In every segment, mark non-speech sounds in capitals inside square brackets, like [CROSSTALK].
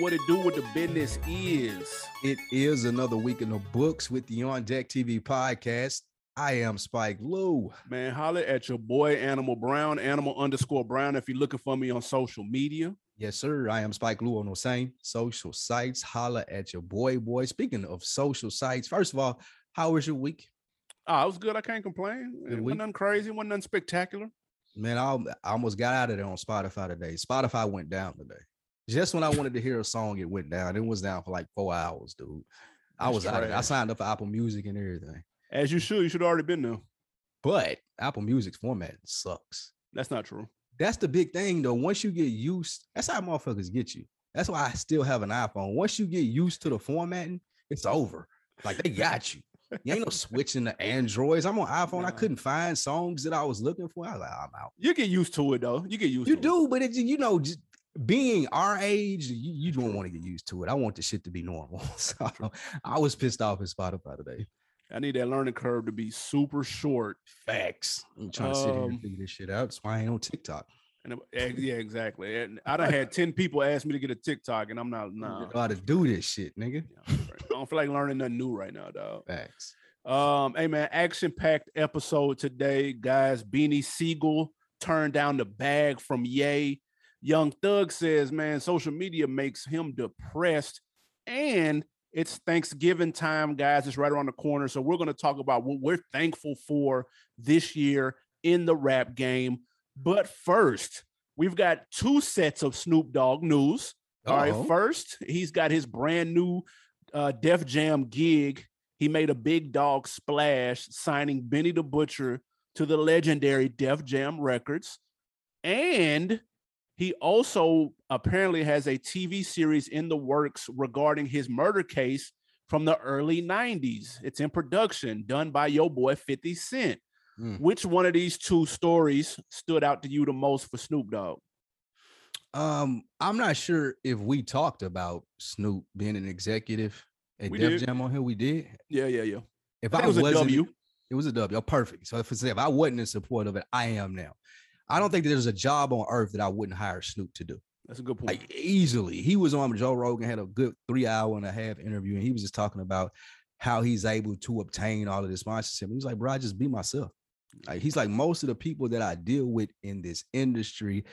What it do with the business is? It is another week in the books with the On Deck TV podcast. I am Spike Lou. Man, holler at your boy Animal Brown, Animal underscore Brown. If you're looking for me on social media. Yes, sir. I am Spike Lou on those same social sites. Holler at your boy, boy. Speaking of social sites, first of all, how was your week? Oh, it was good. I can't complain. It wasn't nothing crazy, It wasn't nothing spectacular. Man, I, I almost got out of there on Spotify today. Spotify went down today. Just when I wanted to hear a song, it went down. It was down for like four hours, dude. I That's was out. I signed up for Apple Music and everything. As you should. You should have already been there. But Apple Music's format sucks. That's not true. That's the big thing though. Once you get used, that's how motherfuckers get you. That's why I still have an iPhone. Once you get used to the formatting, it's over. Like they got you. You ain't no [LAUGHS] switching to Androids. I'm on iPhone. I couldn't find songs that I was looking for. I was like, I'm out. You get used to it though. You get used You to it. do, but it, you know, just being our age, you, you don't want to get used to it. I want the shit to be normal. [LAUGHS] So I was pissed off at Spotify today. I need that learning curve to be super short. Facts. I'm trying to sit here Um, and figure this shit out. That's why I ain't on TikTok. And yeah, exactly. And I done had 10 people ask me to get a TikTok, and I'm not [LAUGHS] nah. how to do this shit, nigga. Yeah. I don't feel like learning nothing new right now, dog. Facts. Um, hey man, action-packed episode today, guys. Beanie Sigel turned down the bag from Ye. Young Thug says, man, social media makes him depressed. And it's Thanksgiving time, guys. It's right around the corner. So we're going to talk about what we're thankful for this year in the rap game. But first, we've got two sets of Snoop Dogg news. All right, Uh-oh. first, he's got his brand new uh, Def Jam gig. He made a big dog splash, signing Benny the Butcher to the legendary Def Jam Records. And he also apparently has a TV series in the works regarding his murder case from the early 90s. It's in production, done by your boy 50 Cent. Mm. Which one of these two stories stood out to you the most for Snoop Dogg? Um, I'm not sure if we talked about Snoop being an executive at We Def did. Jam on here. We did. Yeah, yeah, yeah. If I I, was a W. it was a W. Oh, perfect. So if, if I wasn't in support of it, I am now. I don't think there's a job on earth that I wouldn't hire Snoop to do. That's a good point. Like easily. He was on Joe Rogan, had a good three hour and a half interview, and he was just talking about how he's able to obtain all of this sponsorship. He's like, bro, I just be myself. Like he's like most of the people that I deal with in this industry,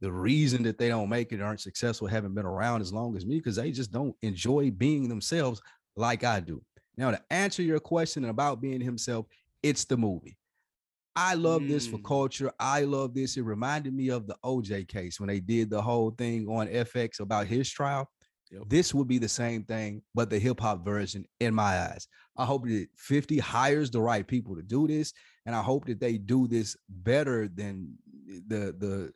the reason that they don't make it, aren't successful, haven't been around as long as me, because they just don't enjoy being themselves like I do. Now, to answer your question about being himself, it's the movie. I love this for Mm. culture. I love this. It reminded me of the OJ case when they did the whole thing on FX about his trial. Yep. This would be the same thing, but the hip hop version in my eyes. I hope that 50 hires the right people to do this, and I hope that they do this better than the the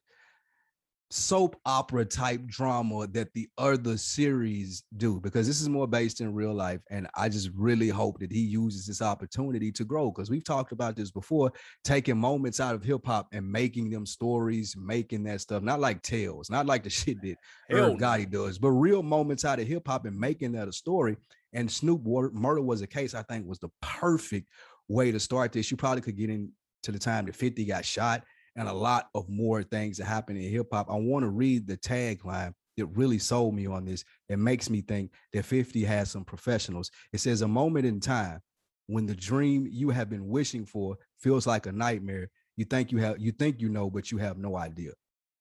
soap opera type drama that the other series do because this is more based in real life and i just really hope that he uses this opportunity to grow because we've talked about this before taking moments out of hip-hop and making them stories making that stuff not like tales not like the [LAUGHS] shit that Hell no. Gotti does but real moments out of hip-hop and making that a story and snoop murder was a case i think was the perfect way to start this you probably could get into the time that 50 got shot and a lot of more things that happen in hip hop. I want to read the tagline that really sold me on this. It makes me think that 50 has some professionals. It says, A moment in time when the dream you have been wishing for feels like a nightmare. You think you have, you think you know, but you have no idea.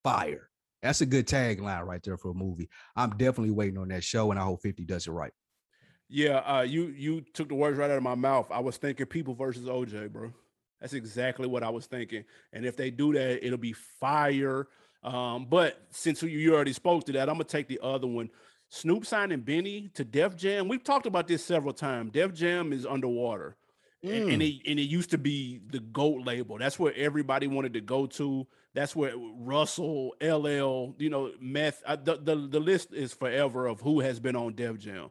Fire. That's a good tagline right there for a movie. I'm definitely waiting on that show, and I hope 50 does it right. Yeah, uh, you you took the words right out of my mouth. I was thinking people versus OJ, bro. That's exactly what I was thinking. And if they do that, it'll be fire. Um, but since you- already spoke to that, I'm gonna take the other one. Snoop signing Benny to Def Jam. We've talked about this several times. Def Jam is underwater. And, Mm. and it and it used to be the GOAT label. That's where everybody wanted to go to. That's where Russell, LL, you know, Meth. The, the the list is forever of who has been on Def Jam.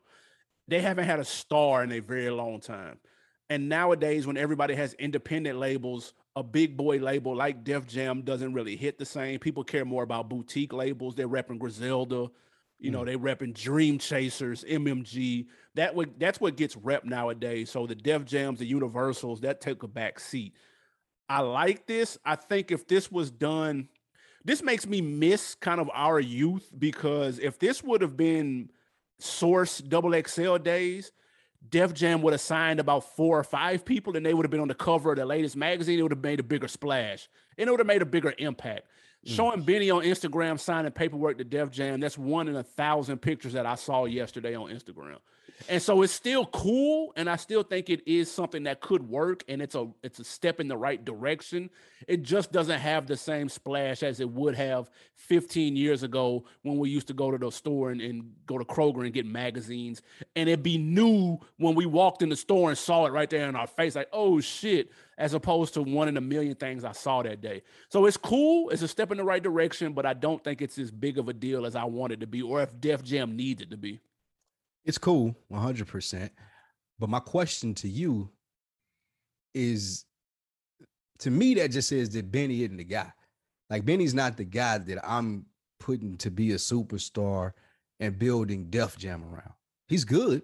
They haven't had a star in a very long time. And nowadays, when everybody has independent labels, a big boy label like Def Jam doesn't really hit the same. People care more about boutique labels. They're repping Griselda, you know, mm. they repping Dream Chasers, MMG. That would that's what gets rep nowadays. So the Def Jams, the Universals, that take a back seat. I like this. I think if this was done, this makes me miss kind of our youth because if this would have been source double XL days, Def Jam would have signed about four or five people and they would have been on the cover of the latest magazine. It would have made a bigger splash and it would have made a bigger impact. Mm. Showing Benny on Instagram signing paperwork to Def Jam, that's one in a thousand pictures that I saw yesterday on Instagram. And so it's still cool, and I still think it is something that could work, and it's a it's a step in the right direction. It just doesn't have the same splash as it would have 15 years ago when we used to go to the store and, and go to Kroger and get magazines, and it'd be new when we walked in the store and saw it right there in our face, like oh shit, as opposed to one in a million things I saw that day. So it's cool, it's a step in the right direction, but I don't think it's as big of a deal as I wanted to be, or if Def Jam needed it to be. It's cool, 100%. But my question to you is to me, that just says that Benny isn't the guy. Like, Benny's not the guy that I'm putting to be a superstar and building Def Jam around. He's good.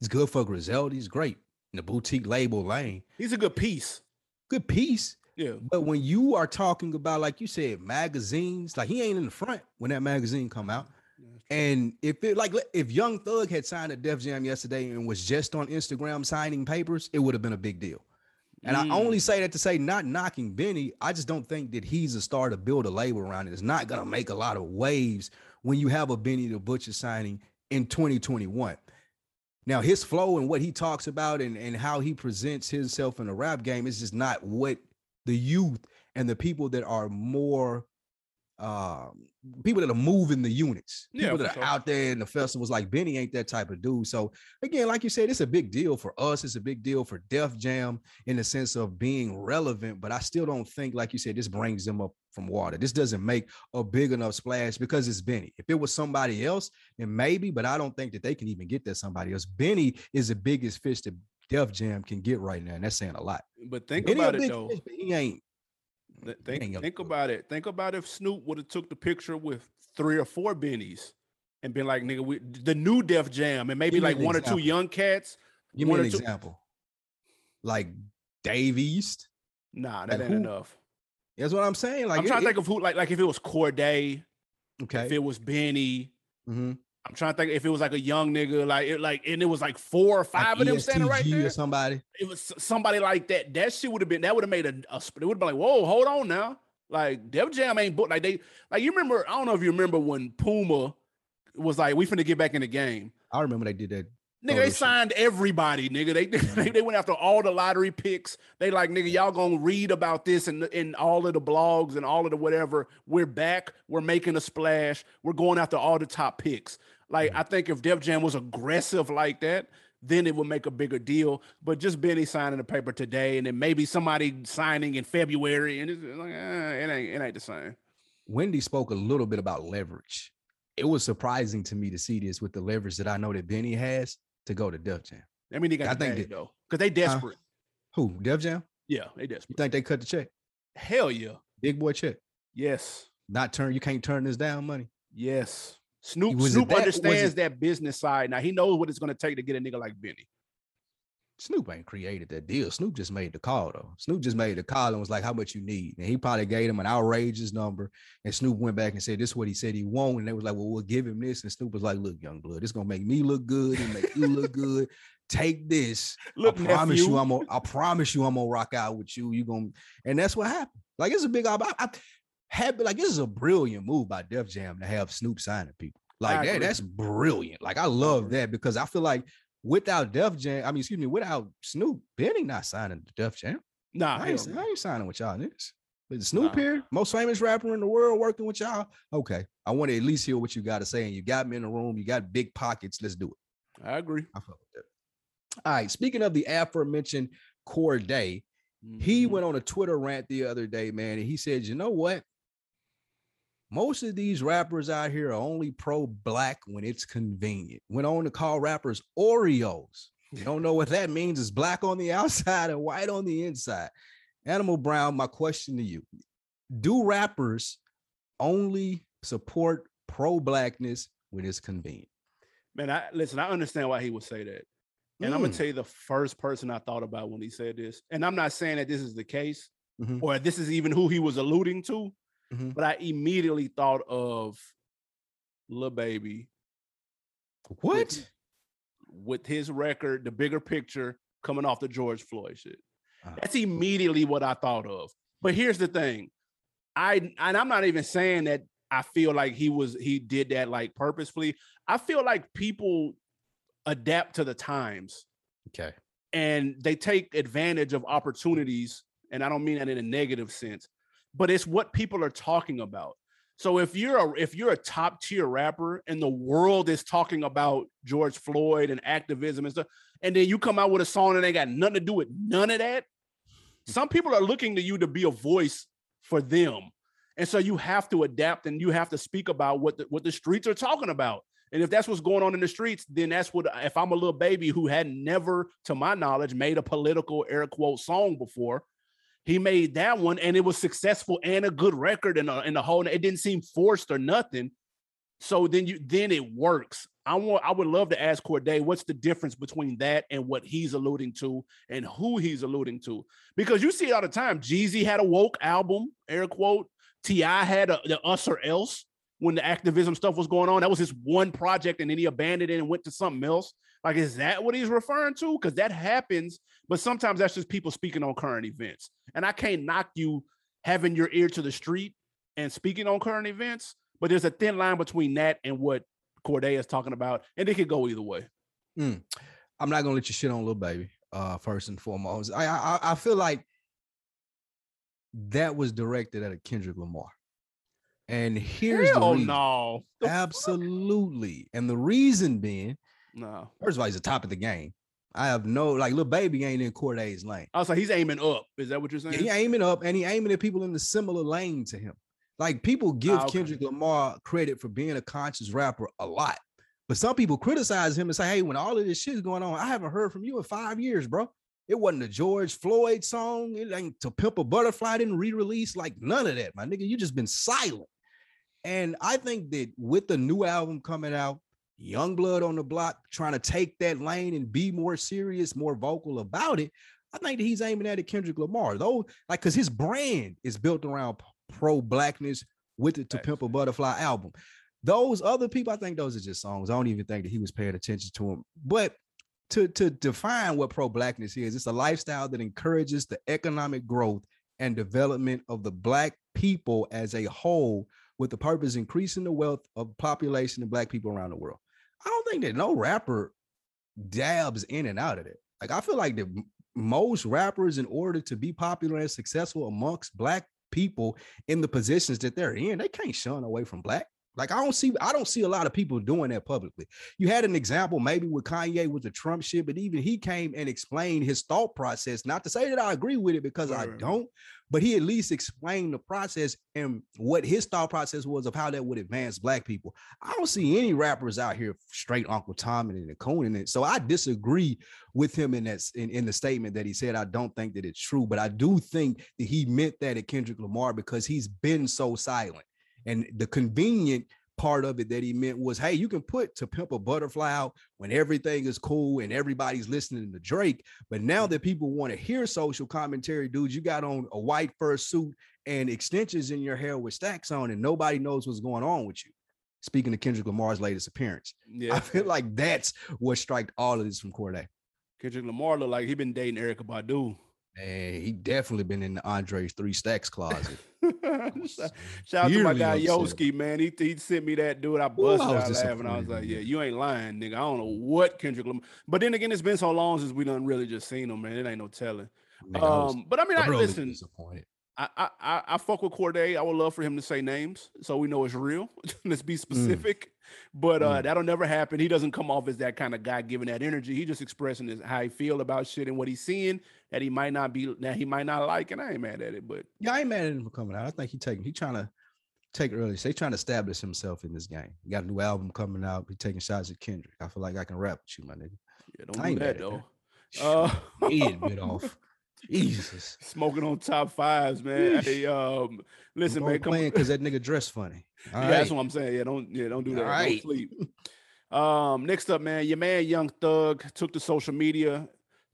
He's good for Griselda. He's great in the boutique label lane. He's a good piece. Good piece. Yeah. But when you are talking about, like you said, magazines, like he ain't in the front when that magazine come out. And if it like if Young Thug had signed a Def Jam yesterday and was just on Instagram signing papers, it would have been a big deal. And mm. I only say that to say not knocking Benny. I just don't think that he's a star to build a label around it. It's not gonna make a lot of waves when you have a Benny the Butcher signing in 2021. Now, his flow and what he talks about and, and how he presents himself in the rap game is just not what the youth and the people that are more um, people that are moving the units, people yeah, that are sure. out there in the festivals. Like Benny ain't that type of dude. So again, like you said, it's a big deal for us. It's a big deal for Def Jam in the sense of being relevant. But I still don't think, like you said, this brings them up from water. This doesn't make a big enough splash because it's Benny. If it was somebody else, then maybe. But I don't think that they can even get that somebody else. Benny is the biggest fish that Def Jam can get right now, and that's saying a lot. But think Benny about it though. Fish, he ain't Think, think about it. Think about if Snoop would have took the picture with three or four bennies and been like, nigga, we, the new Def Jam, and maybe like one example. or two young cats. Give me an example. Like Dave East. Nah, that like ain't who? enough. That's what I'm saying. Like I'm trying it, to think of who, like, like if it was Cordae, okay, if it was Benny, mm-hmm. I'm trying to think if it was like a young nigga, like it, like, and it was like four or five like of them standing right there. Or somebody. It was somebody like that. That shit would have been. That would have made a. a it would have been like, whoa, hold on now. Like Def Jam ain't booked. Like they, like you remember. I don't know if you remember when Puma was like, we finna get back in the game. I remember they did that Nigga, they signed everybody, nigga. They, [LAUGHS] they mm-hmm. they went after all the lottery picks. They like, nigga, y'all gonna read about this in, in all of the blogs and all of the whatever. We're back. We're making a splash. We're going after all the top picks. Like, mm-hmm. I think if Def Jam was aggressive like that, then it would make a bigger deal. But just Benny signing the paper today, and then maybe somebody signing in February, and it's like, eh, it ain't it ain't the same. Wendy spoke a little bit about leverage. It was surprising to me to see this with the leverage that I know that Benny has to go to Def Jam. I mean, they got I think bag, though, because they desperate. Uh, who Def Jam? Yeah, they desperate. You think they cut the check? Hell yeah, big boy check. Yes. Not turn. You can't turn this down money. Yes. Snoop Snoop that, understands that business side. Now he knows what it's going to take to get a nigga like Benny. Snoop ain't created that deal. Snoop just made the call though. Snoop just made the call and was like, "How much you need?" And he probably gave him an outrageous number. And Snoop went back and said, "This is what he said he won't." And they was like, "Well, we'll give him this." And Snoop was like, "Look, young blood, this gonna make me look good and make you look good. Take this. [LAUGHS] Look, I promise nephew. you, I'm gonna. I promise you, I'm gonna rock out with you. You gonna." And that's what happened. Like it's a big. I, I, Like this is a brilliant move by Def Jam to have Snoop signing people. Like that, that's brilliant. Like I love that because I feel like without Def Jam, I mean, excuse me, without Snoop, Benny not signing the Def Jam. Nah, I ain't, I ain't signing with y'all niggas. But Snoop nah. here, most famous rapper in the world, working with y'all. Okay, I want to at least hear what you got to say. And you got me in the room. You got big pockets. Let's do it. I agree. I feel that. All right. Speaking of the aforementioned Cordae, mm-hmm. he went on a Twitter rant the other day, man, and he said, "You know what? Most of these rappers out here are only pro black when it's convenient. Went on to call rappers Oreos. You don't know what that means. It's black on the [LAUGHS] outside and white on the inside. Animal Brown, my question to you Do rappers only support pro blackness when it's convenient? Man, I listen, I understand why he would say that. And mm. I'm gonna tell you the first person I thought about when he said this. And I'm not saying that this is the case mm-hmm. or this is even who he was alluding to. Mhm. But I immediately thought of Lil Baby. What? With, with his record, the bigger picture coming off the George Floyd shit. Uh-huh. That's immediately what I thought of. But here's the thing. I and I'm not even saying that I feel like he was he did that like purposefully. I feel like people adapt to the times. Okay. And they take advantage of opportunities. And I don't mean that in a negative sense, but it's what people are talking about. So if you're a if you're a top tier rapper and the world is talking about George Floyd and activism and stuff, and then you come out with a song and they got nothing to do with none of that, some people are looking to you to be a voice for them. And so you have to adapt and you have to speak about what the, what the streets are talking about. And if that's what's going on in the streets, then that's what if I'm a Lil Baby who had never, to my knowledge, made a political air quote song before, he made that one and it was successful and a good record and, and the whole it didn't seem forced or nothing. So then you then it works. I want i would love to ask Cordae what's the difference between that and what he's alluding to and who he's alluding to? Because you see it all the time. Jeezy had a woke album air quote. T.I. had a, the us or else when the activism stuff was going on. That was his one project and then he abandoned it and went to something else like is that what he's referring to because that happens but sometimes that's just people speaking on current events. And I can't knock you having your ear to the street and speaking on current events, but there's a thin line between that and what Cordae is talking about, and it could go either way. Mm. I'm not gonna let you shit on Lil Baby. Uh, first and foremost, I, I I feel like that was directed at a Kendrick Lamar. And here's Hell the reason. no. The Absolutely. Fuck? And the reason being, no. First of all, he's the top of the game. I have no like Lil Baby ain't in Cordae's lane. I was like, he's aiming up. Is that what you're saying? Yeah, he aiming up and he aiming at people in the similar lane to him. Like people give ah, okay. Kendrick Lamar credit for being a conscious rapper a lot. But some people criticize him and say, hey, when all of this shit is going on, I haven't heard from you in five years, bro. It wasn't a George Floyd song. It ain't to pimp a butterfly didn't re-release. Like none of that, my nigga. You just been silent. And I think that with the new album coming out, young blood on the block trying to take that lane and be more serious, more vocal about it. I think that he's aiming at it Kendrick Lamar, though, like because his brand is built around pro blackness with the To Pimp a Butterfly album. Those other people, I think those are just songs. I don't even think that he was paying attention to them. But to, to define what pro blackness is, it's a lifestyle that encourages the economic growth and development of the black people as a whole with the purpose increasing the wealth of population of black people around the world. I don't think that no rapper dabs in and out of it. Like I feel like the most rappers, in order to be popular and successful amongst black people in the positions that they're in, they can't shun away from black. Like I don't see, I don't see a lot of people doing that publicly. You had an example maybe with Kanye with the Trump shit, but even he came and explained his thought process. Not to say that I agree with it because right. I don't, but he at least explained the process and what his thought process was of how that would advance black people. I don't see any rappers out here straight Uncle Tom and the Conan it. So I disagree with him in that in, in the statement that he said. I don't think that it's true, but I do think that he meant that at Kendrick Lamar because he's been so silent. And the convenient part of it that he meant was, hey, you can put to pimp a butterfly out when everything is cool and everybody's listening to Drake. But now that people want to hear social commentary, dude, you got on a white fur suit and extensions in your hair with stacks on, and nobody knows what's going on with you. Speaking of Kendrick Lamar's latest appearance, yeah, I feel like that's what struck all of this from Cordae. Kendrick Lamar looked like he been dating Erykah Badu. Hey, he definitely been in the Andre's three stacks closet. [LAUGHS] Shout out to my guy Yoski, man. He, he sent me that dude. I busted Ooh, I out laughing. I was like, yeah, you ain't lying, nigga. I don't know what Kendrick Lamar. But then again, it's been so long since we done really just seen him, man. It ain't no telling. Man, um, but I mean, I listen. Disappointed. I, I I fuck with Cordae. I would love for him to say names so we know it's real. [LAUGHS] Let's be mm. specific. But uh, mm. that'll never happen. He doesn't come off as that kind of guy giving that energy. He just expressing his how he feel about shit and what he's seeing that he might not be that he might not like. And I ain't mad at it. But yeah, I ain't mad at him for coming out. I think he taking he trying to take early. They trying to establish himself in this game. He got a new album coming out. He taking shots at Kendrick. I feel like I can rap with you, my nigga. Yeah, don't I do that though. Uh, head bit [LAUGHS] off. Jesus. Smoking on top fives, man. Hey, um, listen, man, come because that nigga dress funny. yeah, right. that's what I'm saying. Yeah, don't yeah, don't do that. All right. Don't sleep. [LAUGHS] Um, next up, man, your man Young Thug took to social media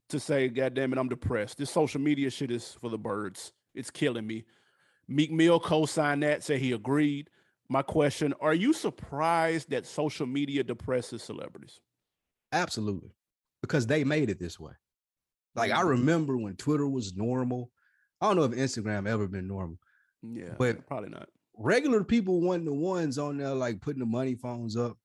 to say, God damn it, I'm depressed. This social media shit is for the birds. It's killing me. Meek Mill co-signed that, said he agreed. My question: Are you surprised that social media depresses celebrities? Absolutely, because they made it this way. Like I remember when Twitter was normal. I don't know if Instagram ever been normal. Yeah, But- probably not. Regular people weren't the ones on there like putting the money phones up,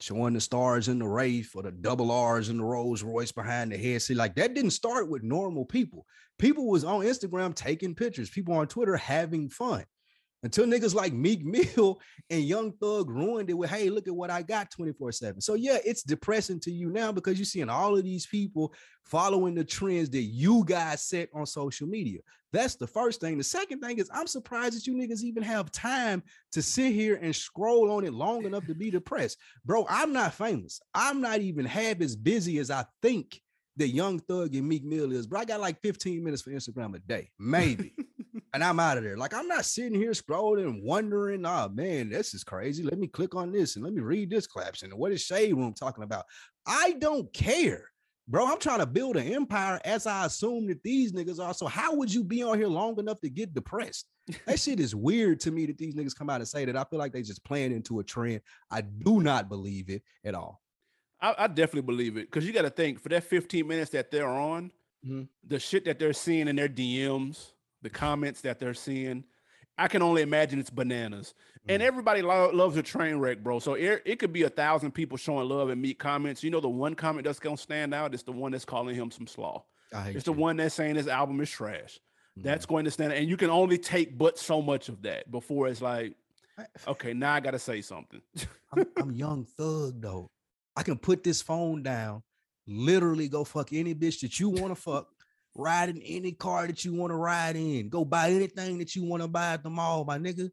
showing the stars in the Wraith or the double R's in the Rolls Royce behind the head. See, like that didn't start with normal people. People was on Instagram taking pictures, people on Twitter having fun. Until niggas like Meek Mill [LAUGHS] and Young Thug ruined it with, hey, look at what I got 24-7. So yeah, it's depressing to you now because you're seeing all of these people following the trends that you guys set on social media. That's the first thing. The second thing is I'm surprised that you niggas even have time to sit here and scroll on it long enough to be depressed. Bro, I'm not famous. I'm not even half as busy as I think that Young Thug and Meek Mill is. Bro, I got like 15 minutes for Instagram a day, maybe. [LAUGHS] and I'm out of there. Like I'm not sitting here scrolling and wondering, oh man, this is crazy. Let me click on this and let me read this caption. And what is Shade Room talking about? I don't care. Bro, I'm trying to build an empire as I assume that these niggas are. So how would you be on here long enough to get depressed? That shit is weird to me that these niggas come out and say that. I feel like they just playing into a trend. I do not believe it at all. I, I definitely believe it because you got to think for that 15 minutes that they're on, Mhm. the shit that they're seeing in their DMs, the comments that they're seeing, I can only imagine it's bananas. And Mhm. everybody lo- loves a train wreck, bro. So it, it could be a thousand people showing love and meet comments. You know, the one comment that's gonna stand out is the one that's calling him some slaw. It's the one that's saying his album is trash. Mhm. That's going to stand, and you can only take but so much of that before it's like, okay, now I gotta say something. [LAUGHS] I'm, I'm young thug though. I can put this phone down, literally go fuck any bitch that you want to fuck, ride in any car that you want to ride in, go buy anything that you want to buy at the mall, my nigga.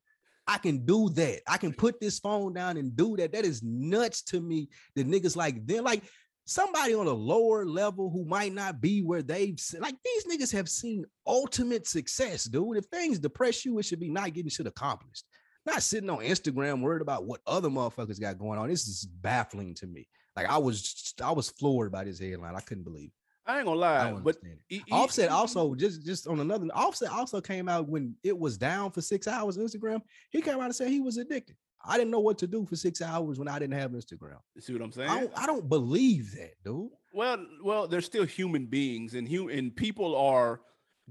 I can do that. I can put this phone down and do that. That is nuts to me. The niggas like they're like somebody on a lower level who might not be where they've like these niggas have seen ultimate success, dude. If things depress you, it should be not getting shit accomplished not sitting on Instagram worried about what other motherfuckers got going on. This is baffling to me. Like I was, I was floored by this headline. I couldn't believe. I ain't gonna lie, but understand it. he- he- Offset also just just on another. Offset also came out when it was down for six hours. Instagram. He came out and said he was addicted. I didn't know what to do for six hours when I didn't have Instagram. See what I'm saying? I don't, I don't believe that, dude. Well, well, they're still human beings, and hu- and people are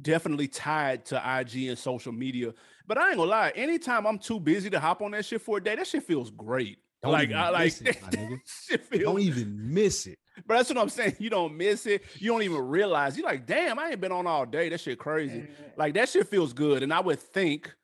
definitely tied to IG and social media. But I ain't gonna lie, anytime I'm too busy to hop on that shit for a day, that shit feels great. Don't like I like it, [LAUGHS] feels. Don't even miss it. but that's what I'm saying. You don't miss it. You don't even realize. You're like, damn, I ain't been on all day. That shit crazy. Like that shit feels good. And I would think,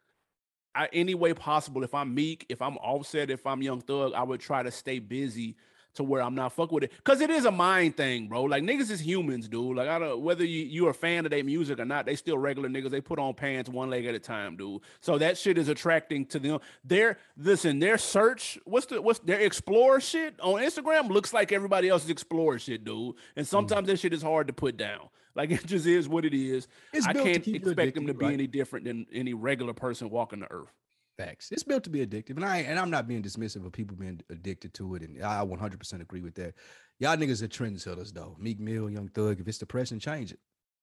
I any way possible, if I'm meek, if I'm offset, if I'm young thug, I would try to stay busy to where I'm not fuck with it. Cause it is a mind thing, bro. Like niggas is humans, dude. Like I don't whether you you're a fan of their music or not, they still regular niggas. They put on pants one leg at a time, dude. So that shit is attracting to them. Their listen, their search, what's the what's their explorer shit on Instagram looks like everybody else's explorer shit, dude. And sometimes that shit is hard to put down. Like [LAUGHS] it just is what it is. It's I can't expect them to be right? any different than any regular person walking the earth. Facts. It's built to be addictive, and I and I'm not being dismissive of people being addicted to it, and I 100% agree with that. Y'all niggas are trendsetters though. Meek Mill, Young Thug. If it's depression, change it.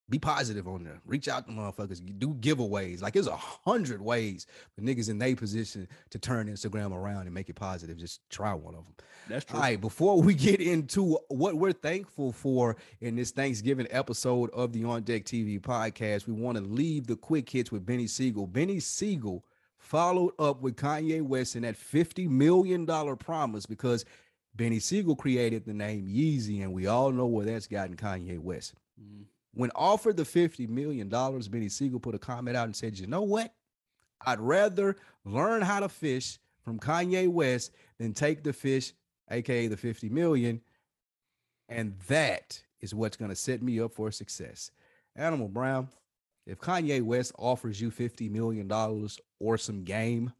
Be positive on there. Reach out to motherfuckers. Do giveaways. Like there's a hundred ways for niggas in their position to turn Instagram around and make it positive. Just try one of them. That's true. All right, before we [LAUGHS] get into what we're thankful for in this Thanksgiving episode of the On Deck TV podcast, we want to leave the quick hits with Beanie Sigel. Beanie Sigel followed up with Kanye West in that $50 million promise because Beanie Sigel created the name Yeezy, and we all know where that's gotten Kanye West. Mhm. When offered the $50 million, Beanie Sigel put a comment out and said, You know what? I'd rather learn how to fish from Kanye West than take the fish, aka the 50 million. And that is what's going to set me up for success. Animal Brown, if Kanye West offers you $50 million or some game,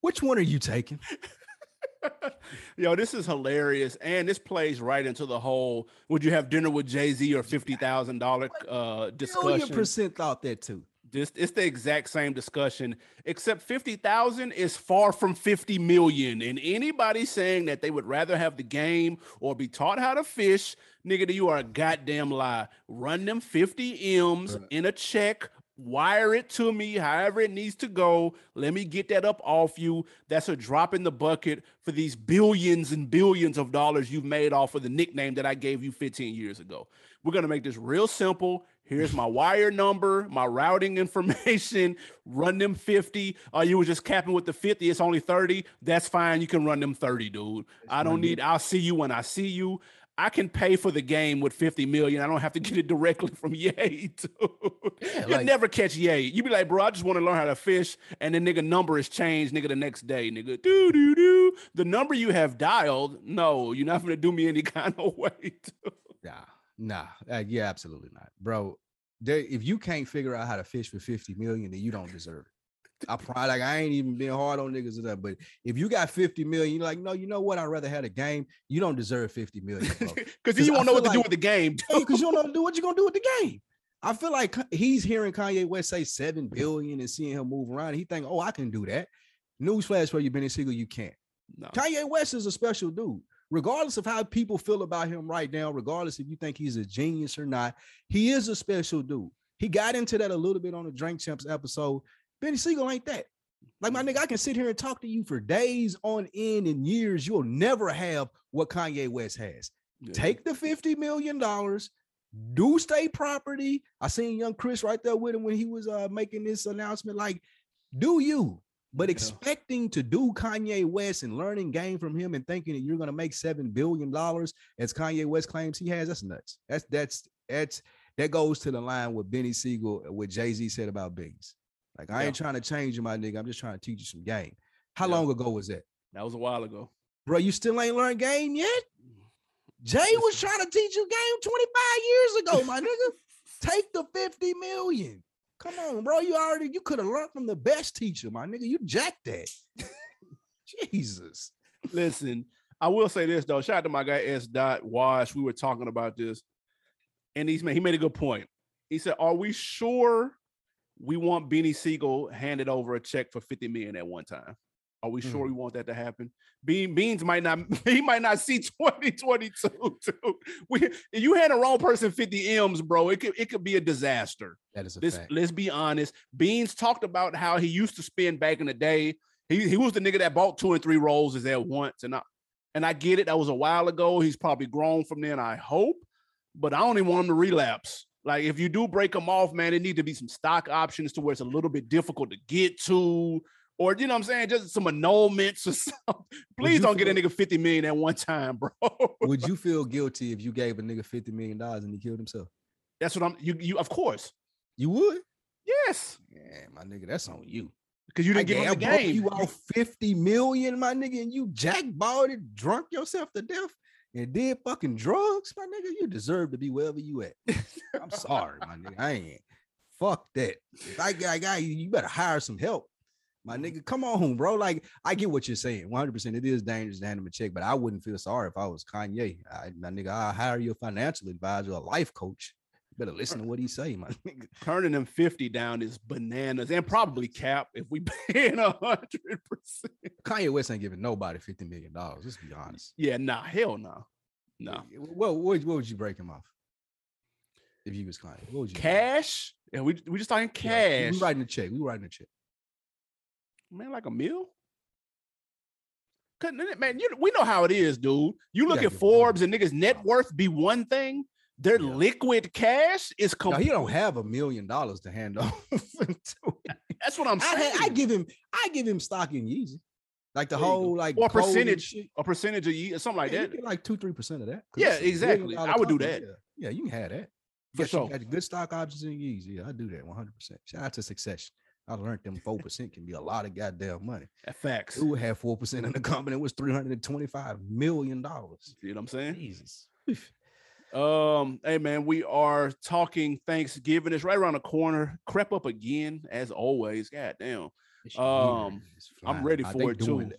which one are you taking? [LAUGHS] Yo, this is hilarious, and this plays right into the whole "Would you have dinner with Jay Z or fifty thousand dollar uh Million discussion?" percent thought that too. This it's the exact same discussion, except fifty thousand is far from fifty million. And anybody saying that they would rather have the game or be taught how to fish, nigga, you are a goddamn lie. Run them fifty m's Bruh. in a check wire it to me however it needs to go. Let me get that up off you. That's a drop in the bucket for these billions and billions of dollars you've made off of the nickname that I gave you 15 years ago. We're going to make this real simple. Here's my wire number, my routing information. [LAUGHS] Run them 50. Uh, you were just capping with the 50. It's only 30. That's fine. You can run them 30, dude. I don't need, I'll see you when I see you. I can pay for the game with 50 million. I don't have to get it directly from [LAUGHS] Ye. Yeah, You'll like, never catch Ye. You be like, bro, I just want to learn how to fish. And the nigga number is changed, nigga, the next day, nigga. Do do do. The number you have dialed, no, you're not gonna do me any [LAUGHS] kind of way. Dude. Nah, nah. Uh, yeah, absolutely not. Bro, there, if you can't figure out how to fish for 50 million, then you don't deserve it. I probably like I ain't even been hard on niggas or that, but if you got 50 million, you're like, no, you know what? I'd rather have a game. You don't deserve 50 million. Because [LAUGHS] you won't know what to do with the game. Because you don't know to do what you're gonna do with the game. I feel like he's hearing Kanye West say seven billion and seeing him move around. He think, oh, I can do that. Newsflash for you, Beanie Sigel, you can't. No. Kanye West is a special dude. Regardless of how people feel about him right now, regardless if you think he's a genius or not, he is a special dude. He got into that a little bit on the Drink Champs episode. Beanie Sigel ain't that. Like my nigga, I can sit here and talk to you for days on end and years. You'll never have what Kanye West has. Yeah. Take the $50 million, do state property. I seen young Chris right there with him when he was uh, making this announcement. Like, do you? But yeah. expecting to do Kanye West and learning game from him and thinking that you're gonna make seven billion dollars as Kanye West claims he has, that's nuts. That's that's that's that goes to the line with Beanie Sigel, what Jay-Z said about Beans. Like I yeah. ain't trying to change you, my nigga. I'm just trying to teach you some game. How yeah. long ago was that? That was a while ago. Bro, you still ain't learned game yet? Jay was trying to teach you game 25 years ago, my nigga. Take the 50 million. Come on, bro. You already you could have learned from the best teacher, my nigga. You jacked that. [LAUGHS] Jesus. Listen, I will say this though. Shout out to my guy S. Dot Wash. We were talking about this, and he's made he made a good point. He said, "Are we sure we want Beanie Sigel handed over a check for 50 million at one time. Are we sure mm. we want that to happen? Bean Beans might not [LAUGHS] he might not see 2022 too. [LAUGHS] We you hand the wrong person 50 M's, bro. It could it could be a disaster. That is a this, fact. Let's be honest. Beans talked about how he used to spend back in the day. He, he was the nigga that bought two and three roses at once. And I and I get it. That was a while ago. He's probably grown from then, I hope. But I don't even want him to relapse. Like if you do break them off, man, it need to be some stock options to where it's a little bit difficult to get to, or you know what I'm saying, just some annulments or [LAUGHS] something. Please don't feel, get a nigga 50 million at one time, bro. [LAUGHS] would you feel guilty if you gave a nigga 50 million dollars and he killed himself? That's what I'm you you of course. You would? Yes. Yeah, my nigga, that's on you. Because you didn't get him the game. You out 50 million, my nigga, and you jackballed it, drunk yourself to death and did fucking drugs, my nigga, you deserve to be wherever you at. I'm sorry, my nigga. I ain't. Fuck that. If I got you, you better hire some help. My mm-hmm. nigga, come on, home, bro. Like, I get what you're saying. 100%. It is dangerous to hand him a check, but I wouldn't feel sorry if I was Kanye. I, my nigga, I'll hire you a financial advisor, a life coach. Better listen to what he say, my [LAUGHS] nigga. Turning them 50 down is bananas and probably cap if we [LAUGHS] paying a hundred percent. Kanye West ain't giving nobody 50 million dollars. Let's be honest. Yeah, nah, hell no. No. Nah. What, what, what would you break him off? If you was Kanye, what would you cash? And we we just talking cash. Yeah, we writing a check. We writing a check. Man, like a meal. Couldn't it? Man, you we know how it is, dude. You look at Forbes and niggas' net worth be one thing, their yeah. liquid cash is. No, he don't have a million dollars to hand [LAUGHS] over. That's what I'm saying. I, I, give him, I give him stock in Yeezy. Like the whole like or percentage, a percentage of Yeezy, something like yeah, that. like two, three percent of that. Yeah, exactly. I would do that. Yeah. yeah, you can have that. For sure. You got good stock options in Yeezy. Yeah, I do that 100. percent Shout out to Succession. I learned them four percent can be a lot of goddamn money. Facts. Who had four percent in the [LAUGHS] company was three hundred and twenty-five million dollars. You know what I'm saying? Jesus. Um, hey man, we are talking Thanksgiving. It's right around the corner. Crep up again, as always. God damn. Um, I'm ready for it doing, too.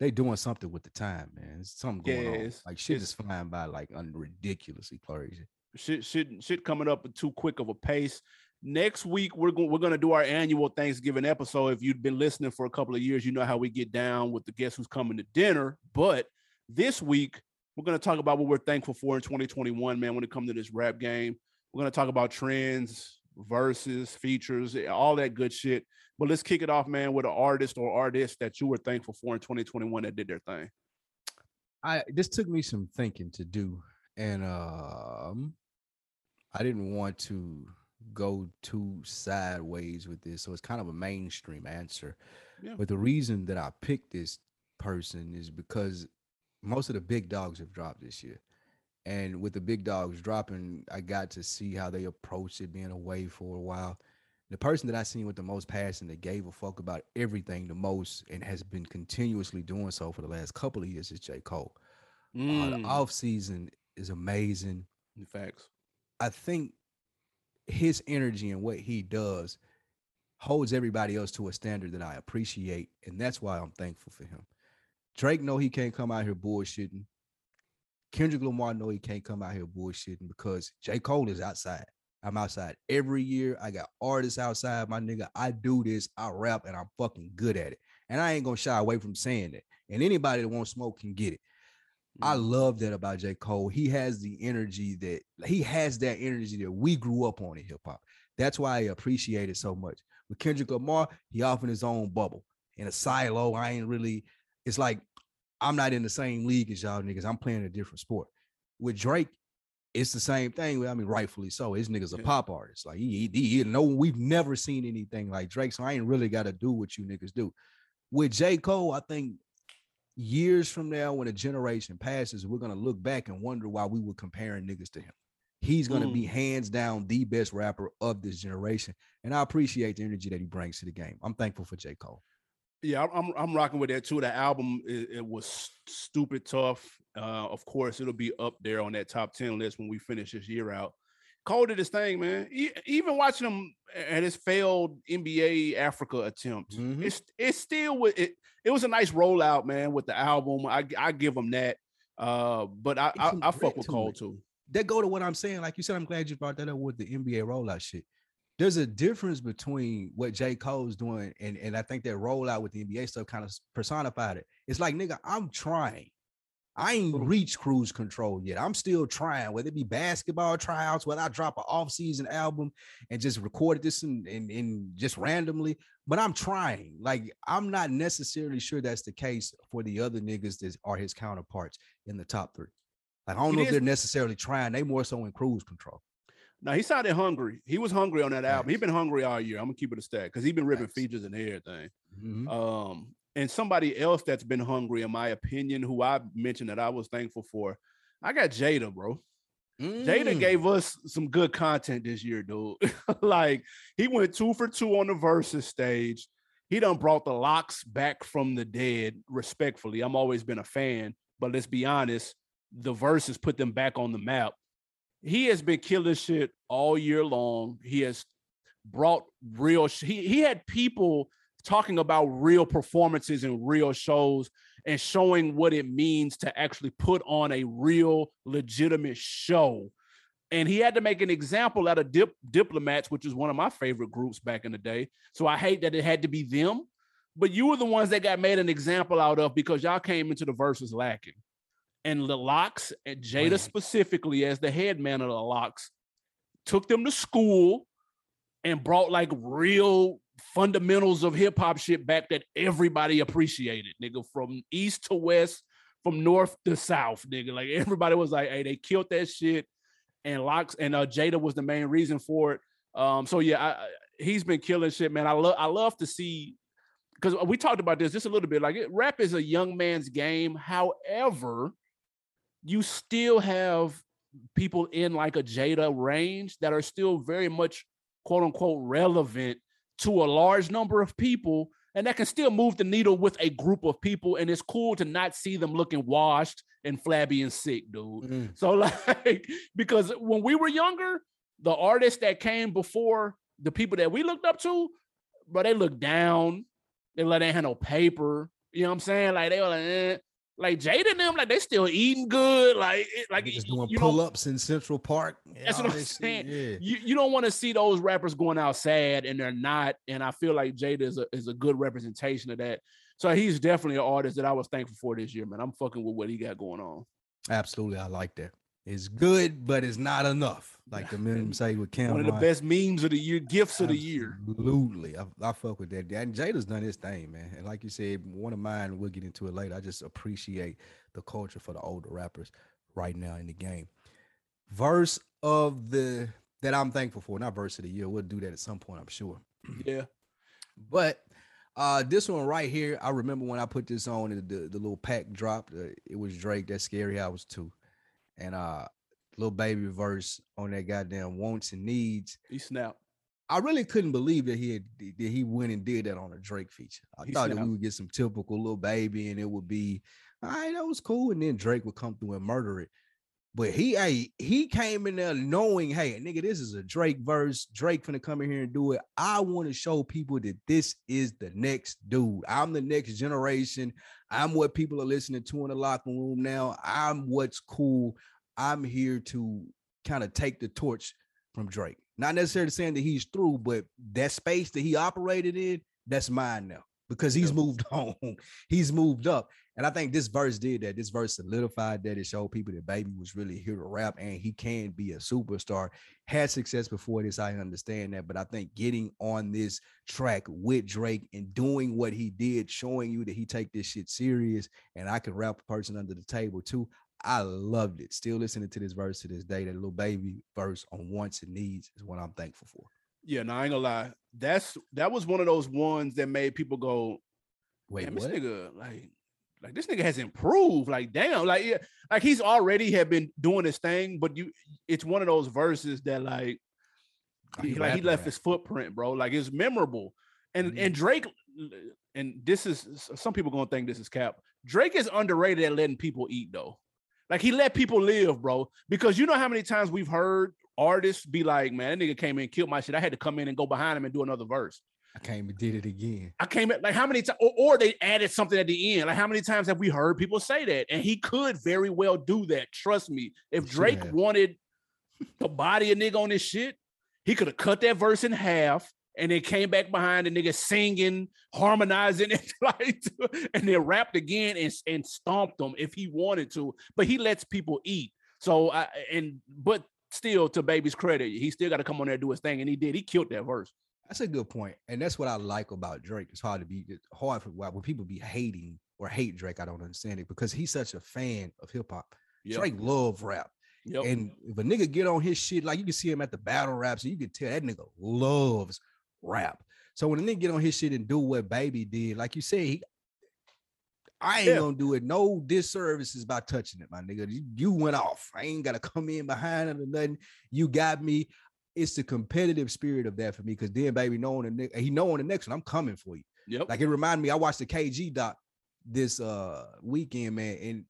They doing something with the time, man. There's something going yeah, on. Like shit is flying by like ridiculously crazy. Shit, shit, shit coming up at too quick of a pace. Next week we're going we're gonna do our annual Thanksgiving episode. If you've been listening for a couple of years, you know how we get down with the guest who's coming to dinner. But this week we're going to talk about what we're thankful for in 2021, man, when it comes to this rap game. We're going to talk about trends, verses, features, eh, all that good shit. But let's kick it off, man, with an artist or artist that you were thankful for in 2021 that did their thing. I this took me some thinking to do, and um, I didn't want to go too sideways with this, so it's kind of a mainstream answer. Yeah. But the reason that I picked this person is because most of the big dogs have dropped this year. And with the big dogs dropping, I got to see how they approached it being away for a while. The person that I seen with the most passion that gave a fuck about everything the most and has been continuously doing so for the last couple of years is J. Cole. Mm. Uh, the mm. off season is amazing. In facts. I think his energy and what he does holds everybody else to a standard that I appreciate, and that's why I'm thankful for him. Drake know he can't come out here bullshitting. Kendrick Lamar know he can't come out here bullshitting because J. Cole is outside. I'm outside every year. I got artists outside, my nigga. I do this, I rap, and I'm fucking good at it. And I ain't gonna shy away from saying that. And anybody that wants smoke can get it. Mm. I love that about J. Cole. He has the energy that he has that energy that we grew up on in hip hop. That's why I appreciate it so much. With Kendrick Lamar, he off in his own bubble in a silo. I ain't really. It's like I'm not in the same league as y'all niggas. I'm playing a different sport. With Drake, it's the same thing. I mean, rightfully so. His niggas a pop artist. Like he, he, he no, we've never seen anything like Drake. So I ain't really got to do what you niggas do. With J. Cole, I think years from now, when a generation passes, we're gonna look back and wonder why we were comparing niggas to him. He's gonna mm. be hands down the best rapper of this generation, and I appreciate the energy that he brings to the game. I'm thankful for J. Cole. Yeah, I'm I'm rocking with that too. The album it, it was stupid tough. Uh, of course, it'll be up there on that top ten list when we finish this year out. Cole did his thing, man. He, even watching him at his failed NBA Africa attempt, mm-hmm. it's it's still it. It was a nice rollout, man, with the album. I I give him that. Uh, but I I, I fuck with Cole too. That go to what I'm saying. Like you said, I'm glad you brought that up with the NBA rollout shit there's a difference between what J. Cole's doing, and, and I think that rollout with the NBA stuff kind of personified it. It's like, nigga, I'm trying. I ain't reached cruise control yet. I'm still trying, whether it be basketball tryouts, whether I drop an off-season album and just recorded this and, and, and just randomly, but I'm trying. Like, I'm not necessarily sure that's the case for the other niggas that are his counterparts in the top three. Like, I don't it know is- if they're necessarily trying, they more so in cruise control. Now he sounded hungry. He was hungry on that album. He's been hungry all year. I'm gonna keep it a stack because he's been ripping features and everything. Mm-hmm. Um, and somebody else that's been hungry, in my opinion, who I mentioned that I was thankful for, I got Jada, bro. Mm. Jada gave us some good content this year, dude. [LAUGHS] like he went two for two on the versus stage. He done brought the LOX back from the dead. Respectfully, I'm always been a fan, but let's be honest, the verses put them back on the map he has been killing shit all year long. He has brought real. He he had people talking about real performances and real shows and showing what it means to actually put on a real legitimate show. And he had to make an example out of dip, diplomats, which is one of my favorite groups back in the day. So I hate that it had to be them, but you were the ones that got made an example out of because y'all came into the verses lacking and the LOX and Jada specifically as the head man of the LOX took them to school and brought like real fundamentals of hip hop shit back that everybody appreciated, nigga, from east to west, from north to south, nigga. Like [LAUGHS] everybody was like, hey, they killed that shit. And LOX and uh, Jada was the main reason for it. Um, so yeah, I, he's been killing shit, man. I love I love to see because we talked about this just a little bit. Like it, rap is a young man's game. However, you still have people in like a Jada range that are still very much quote unquote relevant to a large number of people and that can still move the needle with a group of people and it's cool to not see them looking washed and flabby and sick dude. Mm. so [LAUGHS] like because when we were younger the artists that came before the people that we looked up to but they looked down. They let they had no paper. You know what i'm saying? Like they were like eh like Jada and them, like they still eating good. Like, like just doing pull ups in Central Park. That's what I'm saying. Yeah. You, you don't want to see those rappers going out sad, and they're not. And I feel like Jada is a is a good representation of that. So he's definitely an artist that I was thankful for this year, man. I'm fucking with what he got going on. Absolutely, I like that. It's good, but it's not enough. Like the [LAUGHS] men say with Cam. One of the best memes of the year, gifts of the year. Absolutely, I, I fuck with that. And Jada's done his thing, man. And like you said, one of mine. We'll get into it later. I just appreciate the culture for the older rappers right now in the game. Verse of the that I'm thankful for, not verse of the year. We'll do that at some point, I'm sure. [CLEARS THROAT] Yeah, but uh, this one right here, I remember when I put this on, the the, the little pack dropped. Uh, it was Drake, that scary hours too, and uh, Lil Baby verse on that goddamn wants and needs. He snapped. I really couldn't believe that he had that he went and did that on a Drake feature. I he thought snapped. that we would get some typical Lil Baby and it would be all right, that was cool. And then Drake would come through and murder it. But he hey, he came in there knowing, hey, nigga, this is a Drake verse. Drake finna come in here and do it. I want to show people that this is the next dude. I'm the next generation. I'm what people are listening to in the locker room now. I'm what's cool. I'm here to kind of take the torch from Drake. Not necessarily saying that he's through, but that space that he operated in, that's mine now because he's moved [LAUGHS] on. he's moved up. And I think this verse did that. This verse solidified that it showed people that Baby was really here to rap and he can be a superstar. Had success before this, I understand that. But I think getting on this track with Drake and doing what he did, showing you that he take this shit serious and I can rap a person under the table too. I loved it. Still listening to this verse to this day. That Lil Baby verse on wants and needs is what I'm thankful for. Yeah, no, I ain't gonna lie. That's that was one of those ones that made people go, "Wait, this nigga like." Like this nigga has improved. Like damn, like yeah, like he's already had been doing his thing, but you, it's one of those verses that like, he, like he left his footprint, bro. Like it's memorable, and mm-hmm. and Drake, and this is some people gonna think this is cap. Drake is underrated at letting people eat though. Like he let people live, bro. Because you know how many times we've heard artists be like, man, that nigga came in, killed my shit. I had to come in and go behind him and do another verse. I came and did it again. I came in, like how many times, or, or, they added something at the end. Like how many times have we heard people say that? And he could very well do that. Trust me. If Drake wanted to body a nigga on this shit, he could have cut that verse in half and then came back behind the nigga singing, harmonizing, [LAUGHS] and like, and then rapped again and, and stomped him if he wanted to. But he lets people eat. So I and but still, to baby's credit, he still got to come on there and do his thing, and he did. He killed that verse. That's a good point, and that's what I like about Drake. It's hard to be hard for when people be hating or hate Drake. I don't understand it because he's such a fan of hip hop. Yep. Drake love rap. Yep. And if a nigga get on his shit, like you can see him at the battle raps, and you can tell that nigga loves rap. So when a nigga get on his shit and do what Baby did, like you said, he, I ain't yeah. gonna do it. No disservices by touching it, my nigga. You, you went off. I ain't gotta come in behind it or nothing. You got me. It's the competitive spirit of that for me. Cause then, baby, knowing the he knowing the next one, I'm coming for you. Yep. Like it reminded me, I watched the KG doc this uh weekend, man, and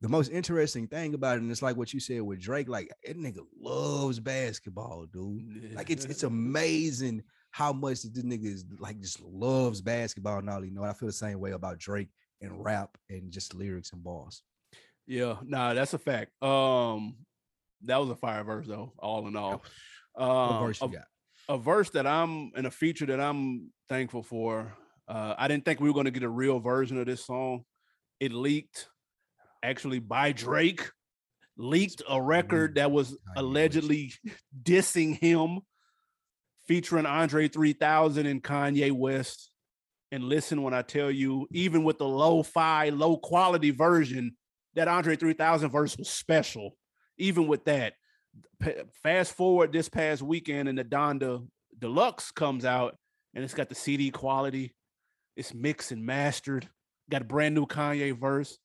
the most interesting thing about it, and it's like what you said with Drake, like that nigga loves basketball, dude. Like it's it's [LAUGHS] amazing how much this nigga is like just loves basketball and all you know. I feel the same way about Drake and rap and just lyrics and bars. Yeah, nah, that's a fact. Um, that was a fire verse though, all in all. Um, verse a, a, verse that I'm and a feature that I'm thankful for. Uh, I didn't think we were going to get a real version of this song. It leaked actually by Drake, leaked a record that was allegedly dissing him featuring Andre 3000 and Kanye West. And listen when I tell you, even with the low fi, low quality version, that Andre 3000 verse was special. Even with that, fast forward this past weekend, and the Donda Deluxe comes out, and it's got the CD quality. It's mixed and mastered. Got a brand new Kanye verse.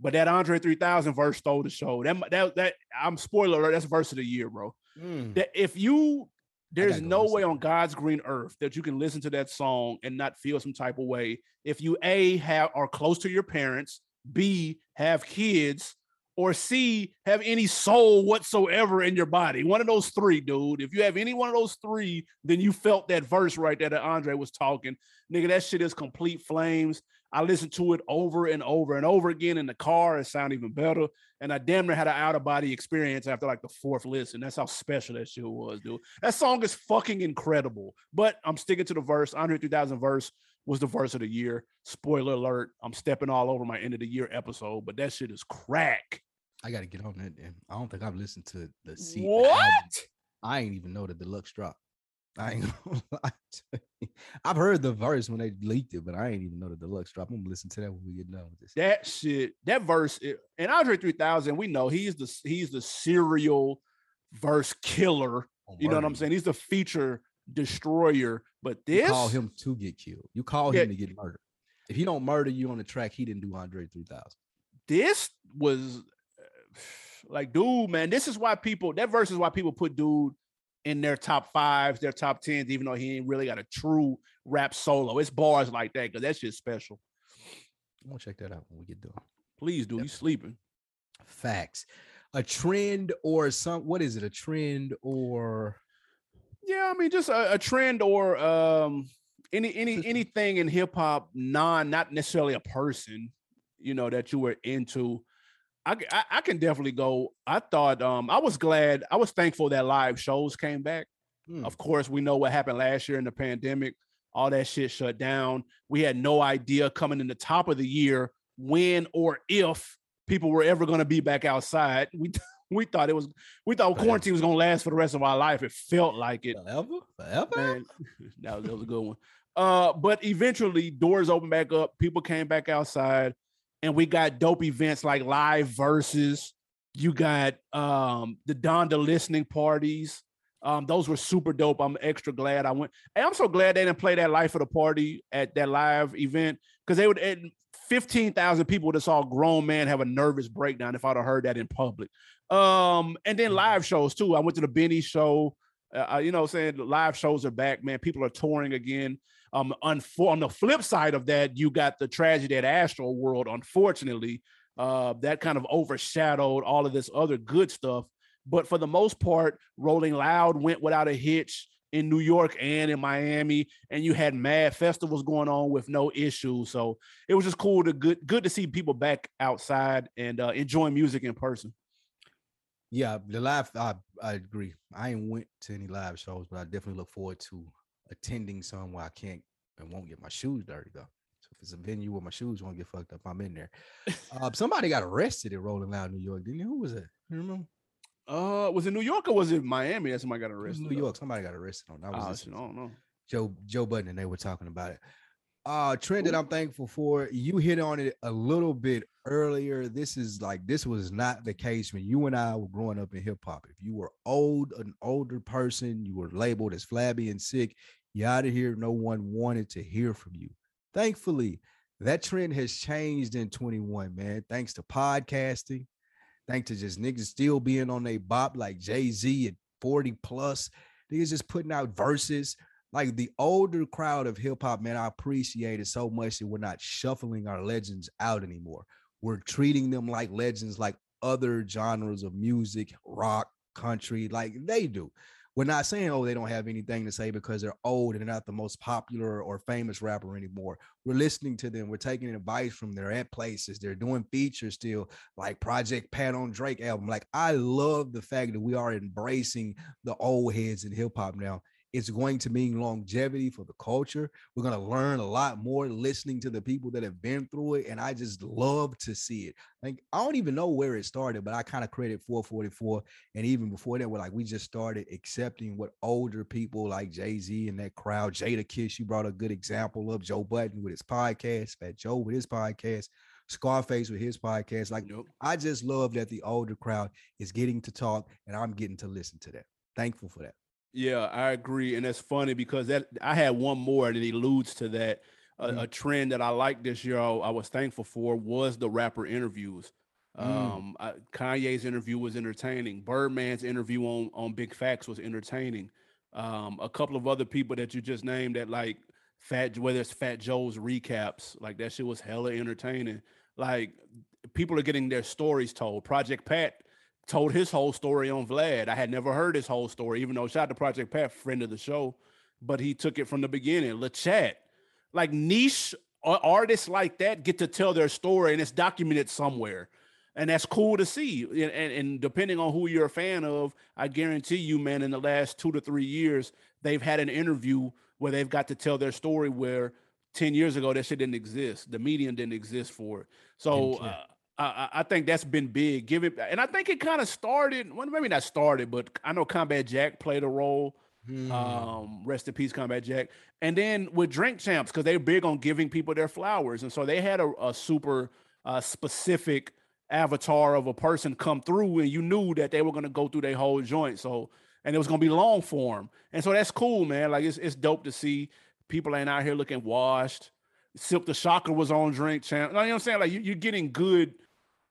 But that Andre 3000 verse stole the show. That that that I'm spoiler alert, that's verse of the year, bro. Mm. That if you there's no way on God's green earth that you can listen to that song and not feel some type of way. If you A have are close to your parents, B have kids, or C have any soul whatsoever in your body. One of those three, dude. If you have any one of those three, then you felt that verse right there that Andre was talking. Nigga, that shit is complete flames. I listened to it over and over and over again in the car. It sounded even better. And I damn near had an out of body experience after like the fourth listen. That's how special that shit was, dude. That song is fucking incredible. But I'm sticking to the verse. Andre 3000 verse was the verse of the year. Spoiler alert. I'm stepping all over my end of the year episode, but that shit is crack. I got to get on that then. I don't think I've listened to the C. What? I ain't even know that the deluxe drop. I ain't [LAUGHS] gonna lie to you. I've heard the verse when they leaked it, but I ain't even know the deluxe drop. I'm gonna listen to that when we get done with this. That shit, that verse, and Andre 3000, we know he's the he's the serial verse killer. On You know what I'm saying? He's the feature destroyer. But this, You call him to get killed. You call Yeah. him to get murdered. If he don't murder you on the track, he didn't do Andre 3000. this was uh, like, dude, man, this is why people that verse is why people put dude in their top fives, their top tens, even though he ain't really got a true rap solo. It's bars like that because that's just special. I'm gonna check that out when we get done. Please do. He's sleeping. Facts. A trend or some what is it? A trend or Yeah, I mean, just a, a trend or um any any anything in hip hop, non not necessarily a person, you know, that you were into. I, I I can definitely go. I thought um I was glad, I was thankful that live shows came back. Hmm. Of course, we know what happened last year in the pandemic. All that shit shut down. We had no idea coming in the top of the year when or if people were ever going to be back outside. We [LAUGHS] we thought it was we thought Right. quarantine was going to last for the rest of our life. It felt like it. forever? Forever? Man, [LAUGHS] that was, that was a good one. Uh, but eventually, doors opened back up. People came back outside, and we got dope events like live Verzuz. You got um the Donda listening parties. Um, those were super dope. I'm extra glad I went. And I'm so glad they didn't play that life of the party at that live event because they would. And 15,000 people would have saw a grown man have a nervous breakdown if I'd have heard that in public. Um, and then live shows too. I went to the Benny show. Uh, uh, you know, saying live shows are back, man. People are touring again. Um, unfor- on the flip side of that, you got the tragedy at Astroworld. Unfortunately, uh, that kind of overshadowed all of this other good stuff. But for the most part, Rolling Loud went without a hitch in New York and in Miami, and you had mad festivals going on with no issues. So it was just cool to good good to see people back outside and uh, enjoying music in person. Yeah, the live I, I agree. I ain't went to any live shows, but I definitely look forward to attending some where I can't and won't get my shoes dirty though. So if it's a venue where my shoes won't get fucked up, I'm in there. Uh, [LAUGHS] somebody got arrested at Rolling Loud, New York, didn't you? Who was it? You remember? Uh, was it New York or was it Miami? That somebody got arrested. New York. Somebody got arrested on that. Oh, Was shit, I don't know. Joe Joe Budden and they were talking about it. Uh trend that I'm thankful for. You hit on it a little bit earlier. This is like this was not the case when you and I were growing up in hip hop. If you were old, an older person, you were labeled as flabby and sick. You out of here. No one wanted to hear from you. Thankfully, that trend has changed in 21, man. Thanks to podcasting, thanks to just niggas still being on a bop like Jay Z at 40 plus. Niggas just putting out verses like the older crowd of hip hop, man, I appreciate it so much that we're not shuffling our legends out anymore. We're treating them like legends, like other genres of music, rock, country, like they do. We're not saying, oh, they don't have anything to say because they're old and they're not the most popular or famous rapper anymore. We're listening to them. We're taking advice from them. At places. They're doing features still, like Project Pat on Drake album. Like I love the fact that we are embracing the old heads in hip hop now. It's going to mean longevity for the culture. We're going to learn a lot more listening to the people that have been through it. And I just love to see it. Like, I don't even know where it started, but I kind of credit 444. And even before that, we're like, we just started accepting what older people like Jay Z and that crowd, Jadakiss, you brought a good example of Joe Budden with his podcast, Fat Joe with his podcast, Scarface with his podcast. Like, Nope. I just love that the older crowd is getting to talk and I'm getting to listen to that. Thankful for that. Yeah, I agree, and that's funny because that I had one more that alludes to that. A, Mhm. a trend that I liked this year, I, I was thankful for, was the rapper interviews. Mm. Um, I, Kanye's interview was entertaining. Birdman's interview on on Big Facts was entertaining. Um, a couple of other people that you just named that like Fat, whether it's Fat Joe's recaps, like that shit was hella entertaining. Like people are getting their stories told. Project Pat told his whole story on Vlad. I had never heard his whole story, even though shout out to Project Pat, friend of the show, but he took it from the beginning. La Chat, like niche artists like that get to tell their story and it's documented somewhere. And that's cool to see. And, and, and depending on who you're a fan of, I guarantee you, man, in the last two to three years, they've had an interview where they've got to tell their story where 10 years ago that shit didn't exist. The medium didn't exist for it. So uh, I, I think that's been big. Give it, and I think it kind of started. Well, maybe not started, but I know Combat Jack played a role. Hmm. Um, rest in peace, Combat Jack. And then with Drink Champs, because they're big on giving people their flowers, and so they had a, a super uh, specific avatar of a person come through, and you knew that they were going to go through their whole joint. So, and it was going to be long form, and so that's cool, man. Like it's it's dope to see people ain't out here looking washed. Silk the Shocker was on Drink Champ. You know what I'm saying? Like you, you're getting good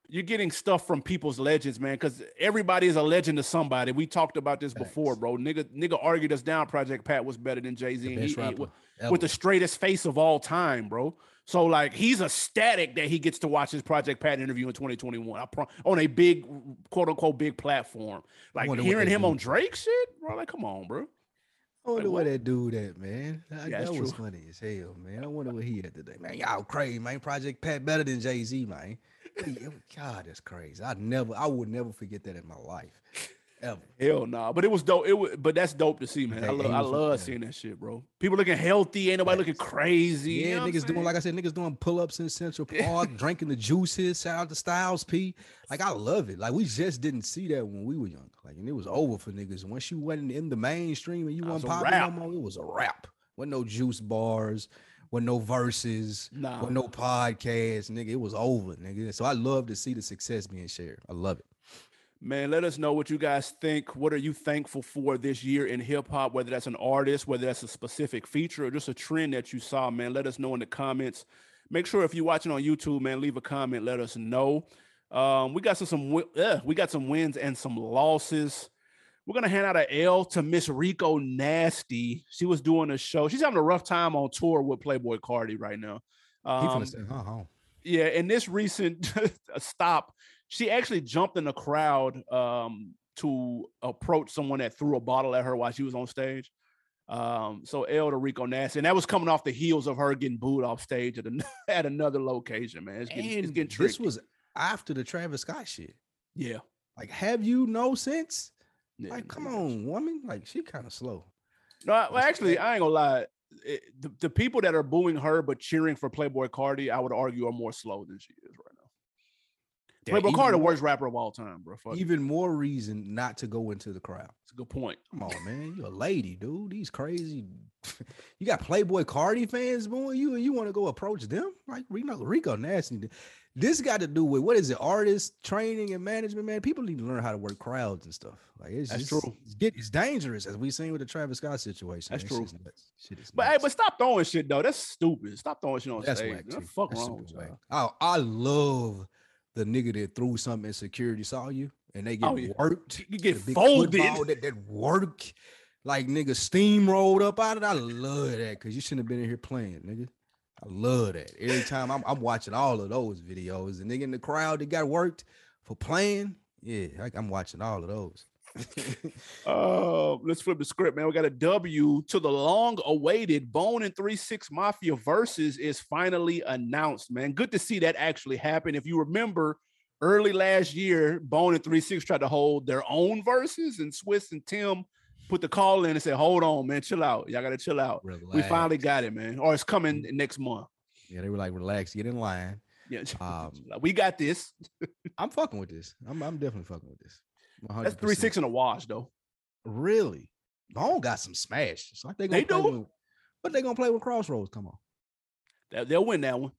you're getting stuff from people's legends, man, because everybody is a legend to somebody. We talked about this before, bro. Nigga, nigga argued us down. Project Pat was better than Jay Z, The and he, best he- rapper with, with the straightest face of all time, bro. So like, he's ecstatic that he gets to watch his Project Pat interview in 2021 I pro- on a big, quote unquote, big platform. Like hearing him do. on Drake shit, bro. Like, come on, bro. I wonder Like, where that dude at, man. That, Yeah, that that's was true. funny as hell, man. I wonder what he at today, man. Y'all crazy, man. Project Pat better than Jay Z, man. God, that's crazy. I never, I would never forget that in my life, ever. Hell nah, but it was dope. It was, but that's dope to see, man. I love, I love seeing that shit, bro. People looking healthy, ain't nobody looking crazy. you Yeah, know niggas doing like I said, niggas doing pull ups in Central [LAUGHS] Park, drinking the juices. Shout out to Styles P. Like I love it. Like we just didn't see that when we were young. Like and it was over for niggas. Once you went in the mainstream and you weren't popping no more, it was a wrap. Wasn't no juice bars, wasn't no Verzuz, Nah. wasn't no podcast, nigga. It was over, nigga. So I love to see the success being shared. I love it. Man, let us know what you guys think. What are you thankful for this year in hip hop? Whether that's an artist, whether that's a specific feature, or just a trend that you saw, man. Let us know in the comments. Make sure if you're watching on YouTube, man, leave a comment. Let us know. Um, we got some, some uh, we got some wins and some losses. We're gonna hand out an L to Miss Rico Nasty. She was doing a show. She's having a rough time on tour with Playboi Carti right now. Um, finna say, huh, huh. yeah, in this recent [LAUGHS] stop, she actually jumped in the crowd um, to approach someone that threw a bottle at her while she was on stage. Um, so El to Rico Nasty, and that was coming off the heels of her getting booed off stage at, an, [LAUGHS] at another location, man. It's getting, it's And getting this was after the Travis Scott shit. yeah. Like, have you no sense? Yeah, Like, come on, woman. Like, she kind of slow. No, I- well, actually. I ain't gonna lie. It, the, the people that are booing her but cheering for Playboi Carti, I would argue, are more slow than she is right now. Yeah, Playboi Carti, the worst rapper of all time, bro. Fuck, Even more reason not to go into the crowd. It's a good point. Come on, man. You're a lady, dude. These crazy. [LAUGHS] you got Playboi Carti fans booing you, and you want to go approach them? Like Rico, Rico Nasty. This got to do with what is it? Artist training and management, man. People need to learn how to work crowds and stuff. Like it's That's just, true. It's, get, it's dangerous, as we seen with the Travis Scott situation. That's man. true. Shit is But hey, but stop throwing shit though. That's stupid. Stop throwing shit on That's stage. What the fuck That's wrong with y'all? I, I love the nigga that threw something in security saw you and they get Oh, yeah. worked. You get folded. That, that work. Like nigga steamrolled up out of it. I love that because you shouldn't have been in here playing, nigga. I love that. Every time I'm, I'm watching all of those videos, and nigga in the crowd that got worked for playing. Yeah, I, I'm watching all of those. [LAUGHS] Uh, let's flip the script, man. We got a W to the long-awaited Bone and Three Six Mafia Verzuz is finally announced, man. Good to see that actually happen. If you remember, early last year, Bone and Three Six tried to hold their own Verzuz, and Swizz and Tim put the call in and said, "Hold on, man, chill out. Y'all gotta chill out." We finally got it, man. Or it's coming next month. Yeah, they were like, relax, get in line. Yeah, [LAUGHS] Um, we got this. [LAUGHS] I'm fucking with this. I'm, I'm definitely fucking with this. That's three six in a wash, though. Really? Bone got some smash. It's like they gonna They do? With, but they gonna play with Crossroads. Come on. They- They'll win that one.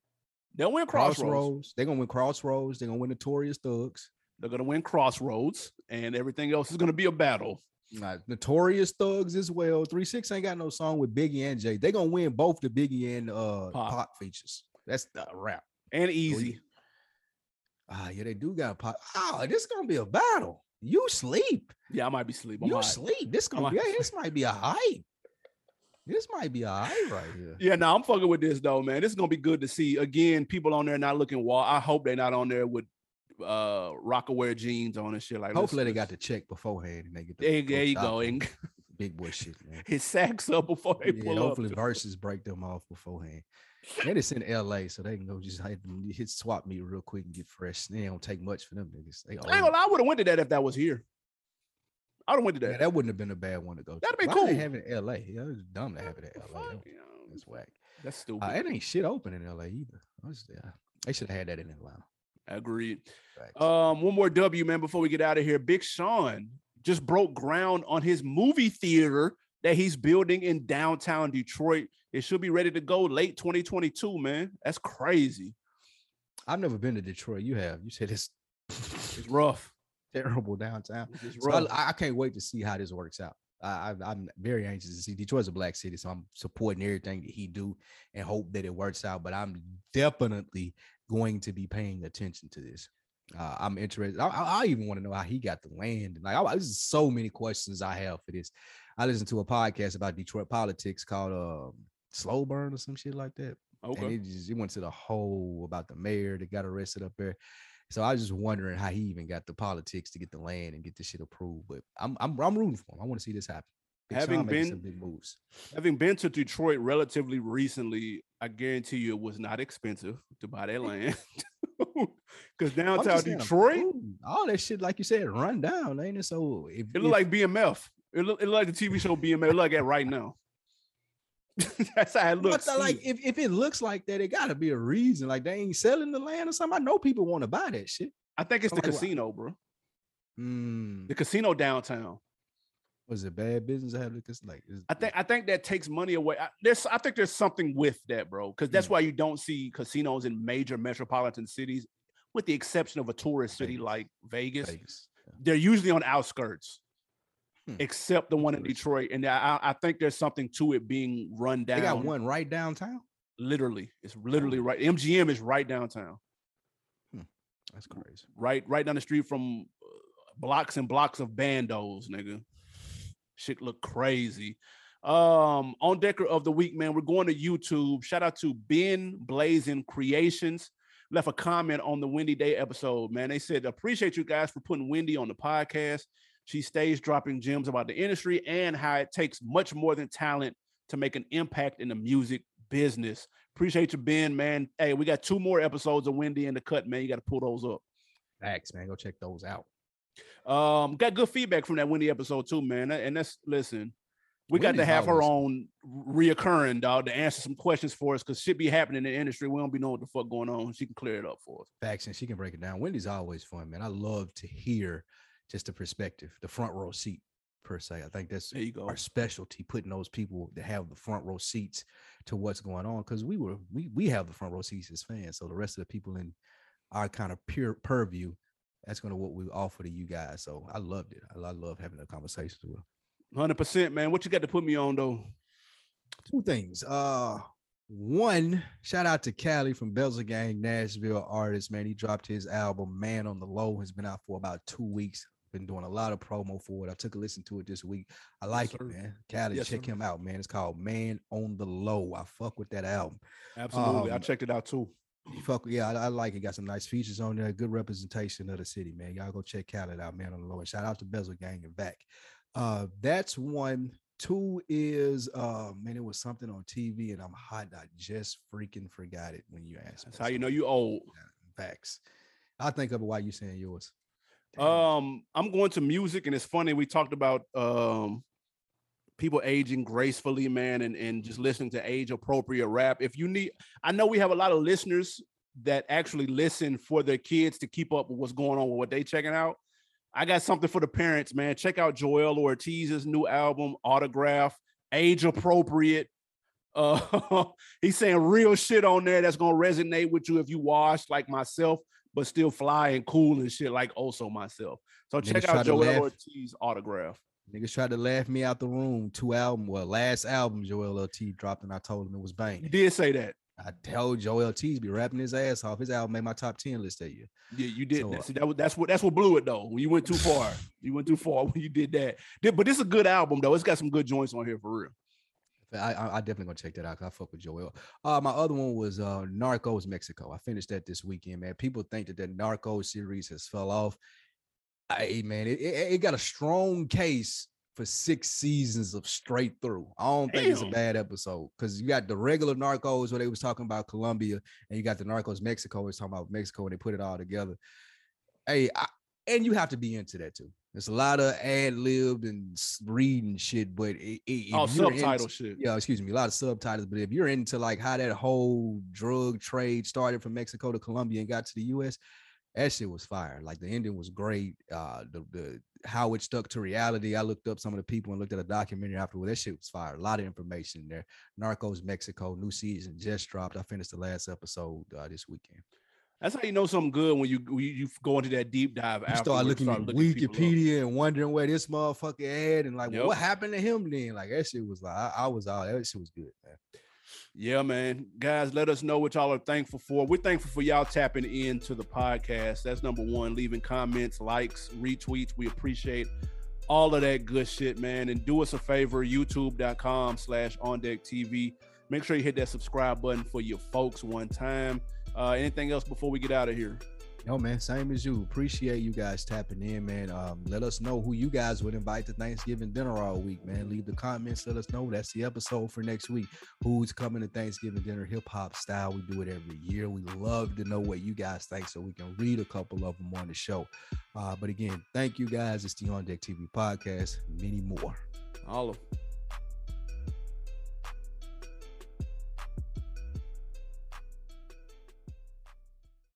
They'll win Crossroads. Crossroads. They're gonna win Crossroads. They're gonna win Notorious Thugs. They're gonna win Crossroads, and everything else is gonna be a battle. Nah, Notorious Thugs as well. Three Six ain't got no song with Biggie and Jay. They gonna win both the Biggie and uh Pop. pop, features. That's the rap. And easy. Ah, yeah, they do got pop. Oh, this gonna be a battle. You sleep. Yeah, I might be asleep. I'm you right. sleep. This gonna I'm be. all- yeah, this might be a hype. This might be a hype right here. Yeah, no, I'm fucking with this though, man. This is gonna be good to see. Again, people on there not looking wall. I hope they're not on there with uh Rocawear jeans on and shit like. Hopefully they got the check beforehand and they get the There, there you go, and [LAUGHS] big boy shit, man. [LAUGHS] his sacks up before they Yeah, pull hopefully up. Verzuz break them off beforehand. And it's in LA, so they can go just hit, hit swap me real quick and get fresh. They don't take much for them niggas. They I ain't old. gonna lie, I would have went to that if that was here. I would have went to Yeah, that. that wouldn't have been a bad one to go. That'd to. be Why they cool. have it in LA. Yeah, it's dumb to have it in LA. fuck, That's whack. That's stupid. Uh, it ain't shit open in LA either. I was- yeah, they should have had that in Atlanta. Agreed. Um, one more W, man, before we get out of here. Big Sean just broke ground on his movie theater that he's building in downtown Detroit. It should be ready to go late 2022, man. That's crazy. I've never been to Detroit. You have. You said it's it's rough, [LAUGHS] terrible downtown. So I, I, can't wait to see how this works out. I, am very anxious to see. Detroit's a black city, so I'm supporting everything that he do and hope that it works out. But I'm definitely going to be paying attention to this. Uh, I'm interested. I, I, even want to know how he got the land. Like, I, there's so many questions I have for this. I listened to a podcast about Detroit politics called uh, Slow Burn or some shit like that. Okay. And it just it went to the whole about the mayor that got arrested up there. So I was just wondering how he even got the politics to get the land and get this shit approved. But I'm I'm I'm rooting for him. I want to see this happen. Big having been big moves. Having been to Detroit relatively recently, I guarantee you it was not expensive to buy that land. [LAUGHS] Because downtown Detroit, all that shit, like you said, run down, ain't it? So if, it look like BMF. It look, it look like the TV show BMF. Look at right now. [LAUGHS] That's how it looks. But like, if, if it looks like that, it got to be a reason. Like they ain't selling the land or something. I know people want to buy that shit. I think it's I'm the like, casino, bro. Mm. The casino downtown. Was it bad business? Because like I think I think that takes money away. I, there's I think there's something with that, bro. Because that's mm. why you don't see casinos in major metropolitan cities, with the exception of a tourist city like Vegas. Vegas. Yeah. They're usually on outskirts. Hmm. except the one in Detroit. And I, I think there's something to it being run down. They got one right downtown. Literally, it's literally right. MGM is right downtown. Hmm. That's crazy. Right, right down the street from uh, blocks and blocks of bandos, nigga. Shit look crazy. Um, on Decker of the week, man, we're going to YouTube. Shout out to Ben Blazing Creations. Left a comment on the Wendy Day episode, man. They said, appreciate you guys for putting Wendy on the podcast. She stays dropping gems about the industry and how it takes much more than talent to make an impact in the music business. Appreciate you, Ben, man. Hey, we got two more episodes of Wendy in the cut, man. You got to pull those up. Thanks, man. Go check those out. Um, got good feedback from that Wendy episode too, man. And that's listen, we Wendy's got to have her own reoccurring dog to answer some questions for us because shit be happening in the industry. We don't be knowing what the fuck going on. She can clear it up for us. Facts and she can break it down. Wendy's always fun, man. I love to hear just the perspective, the front row seat per se. I think that's our specialty, putting those people that have the front row seats to what's going on. Because we were we we have the front row seats as fans. So the rest of the people in our kind of pure purview, that's gonna what we offer to you guys. So I loved it. I, I love having a conversation with. Hundred percent, man. What you got to put me on though? Two things. Uh one, shout out to Cali from Belzer Gang, Nashville artist, man. He dropped his album Man on the Low. Has been out for about two weeks. Been doing a lot of promo for it. I took a listen to it this week. I like yes, it, man. Cali, yes, check sir. him out, man. It's called Man on the Low. I fuck with that album. Absolutely. Um, I checked it out too. Fuck yeah, I, I, like it. Got some nice features on there. Good representation of the city, man. Y'all go check Khaled out, man on the low. And shout out to Bezel Gang and back. Uh, that's one. Two is uh man, it was something on TV and I'm hot. I just freaking forgot it when you asked. That's how you know you old. Facts. I'll think of it while you saying yours. Um, I'm going to music, and it's funny. We talked about um people aging gracefully, man, and, and just listening to age appropriate rap. If you need, I know we have a lot of listeners that actually listen for their kids to keep up with what's going on with what they checking out. I got something for the parents, man. Check out Joel Ortiz's new album, Autograph, age appropriate. Uh, [LAUGHS] he's saying real shit on there that's gonna resonate with you if you wash like myself but still fly and cool and shit like also myself. So check out Joel Ortiz autograph. Niggas tried to laugh me out the room. Two album, well, last album Joel Ortiz dropped, and I told him it was bang. You did say that. I told Joel Ortiz be rapping his ass off. His album made my top 10 list that year. Yeah, you did. So, See, that was, that's what that's what blew it though. When you went too far. you went too far [LAUGHS] when you did that. But this is a good album though. It's got some good joints on here for real. I, I, I definitely gonna check that out. Because I fuck with Joel. Uh, my other one was uh Narcos Mexico. I finished that this weekend, man. People think that the Narcos series has fell off. Hey, man, it, it, it got a strong case for six seasons of straight through. I don't think it's a bad episode because you got the regular Narcos where they was talking about Colombia, and you got the Narcos Mexico was talking about Mexico, and they put it all together. Hey, I, and you have to be into that too. It's a lot of ad libbed and reading shit, but it, it, oh, subtitle into, shit. Yeah, excuse me, a lot of subtitles. But if you're into like how that whole drug trade started from Mexico to Colombia and got to the U.S., that shit was fire. Like the ending was great. Uh, the the how it stuck to reality. I looked up some of the people and looked at a documentary afterward. That shit was fire. A lot of information there. Narcos Mexico, new season just dropped. I finished the last episode uh, this weekend. That's how you know something good when you when you go into that deep dive. You start looking start at looking Wikipedia and wondering where this motherfucker at, and like, yep. well, what happened to him then? Like that shit was like, I, I was all That shit was good, man. Yeah, man. Guys, let us know what y'all are thankful for. We're thankful for y'all tapping into the podcast. That's number one. Leaving comments, likes, retweets. We appreciate all of that good shit, man. And do us a favor, youtube.com slash on deck TV. Make sure you hit that subscribe button for your folks one time. Uh, anything else before we get out of here? Yo, man, same as you. Appreciate you guys tapping in, man. Um, let us know who you guys would invite to Thanksgiving dinner all week, man. Leave the comments. Let us know. That's the episode for next week. Who's coming to Thanksgiving dinner, hip hop style? We do it every year. We love to know what you guys think so we can read a couple of them on the show. Uh, but again, thank you guys. It's the On Deck TV podcast. Many more. All of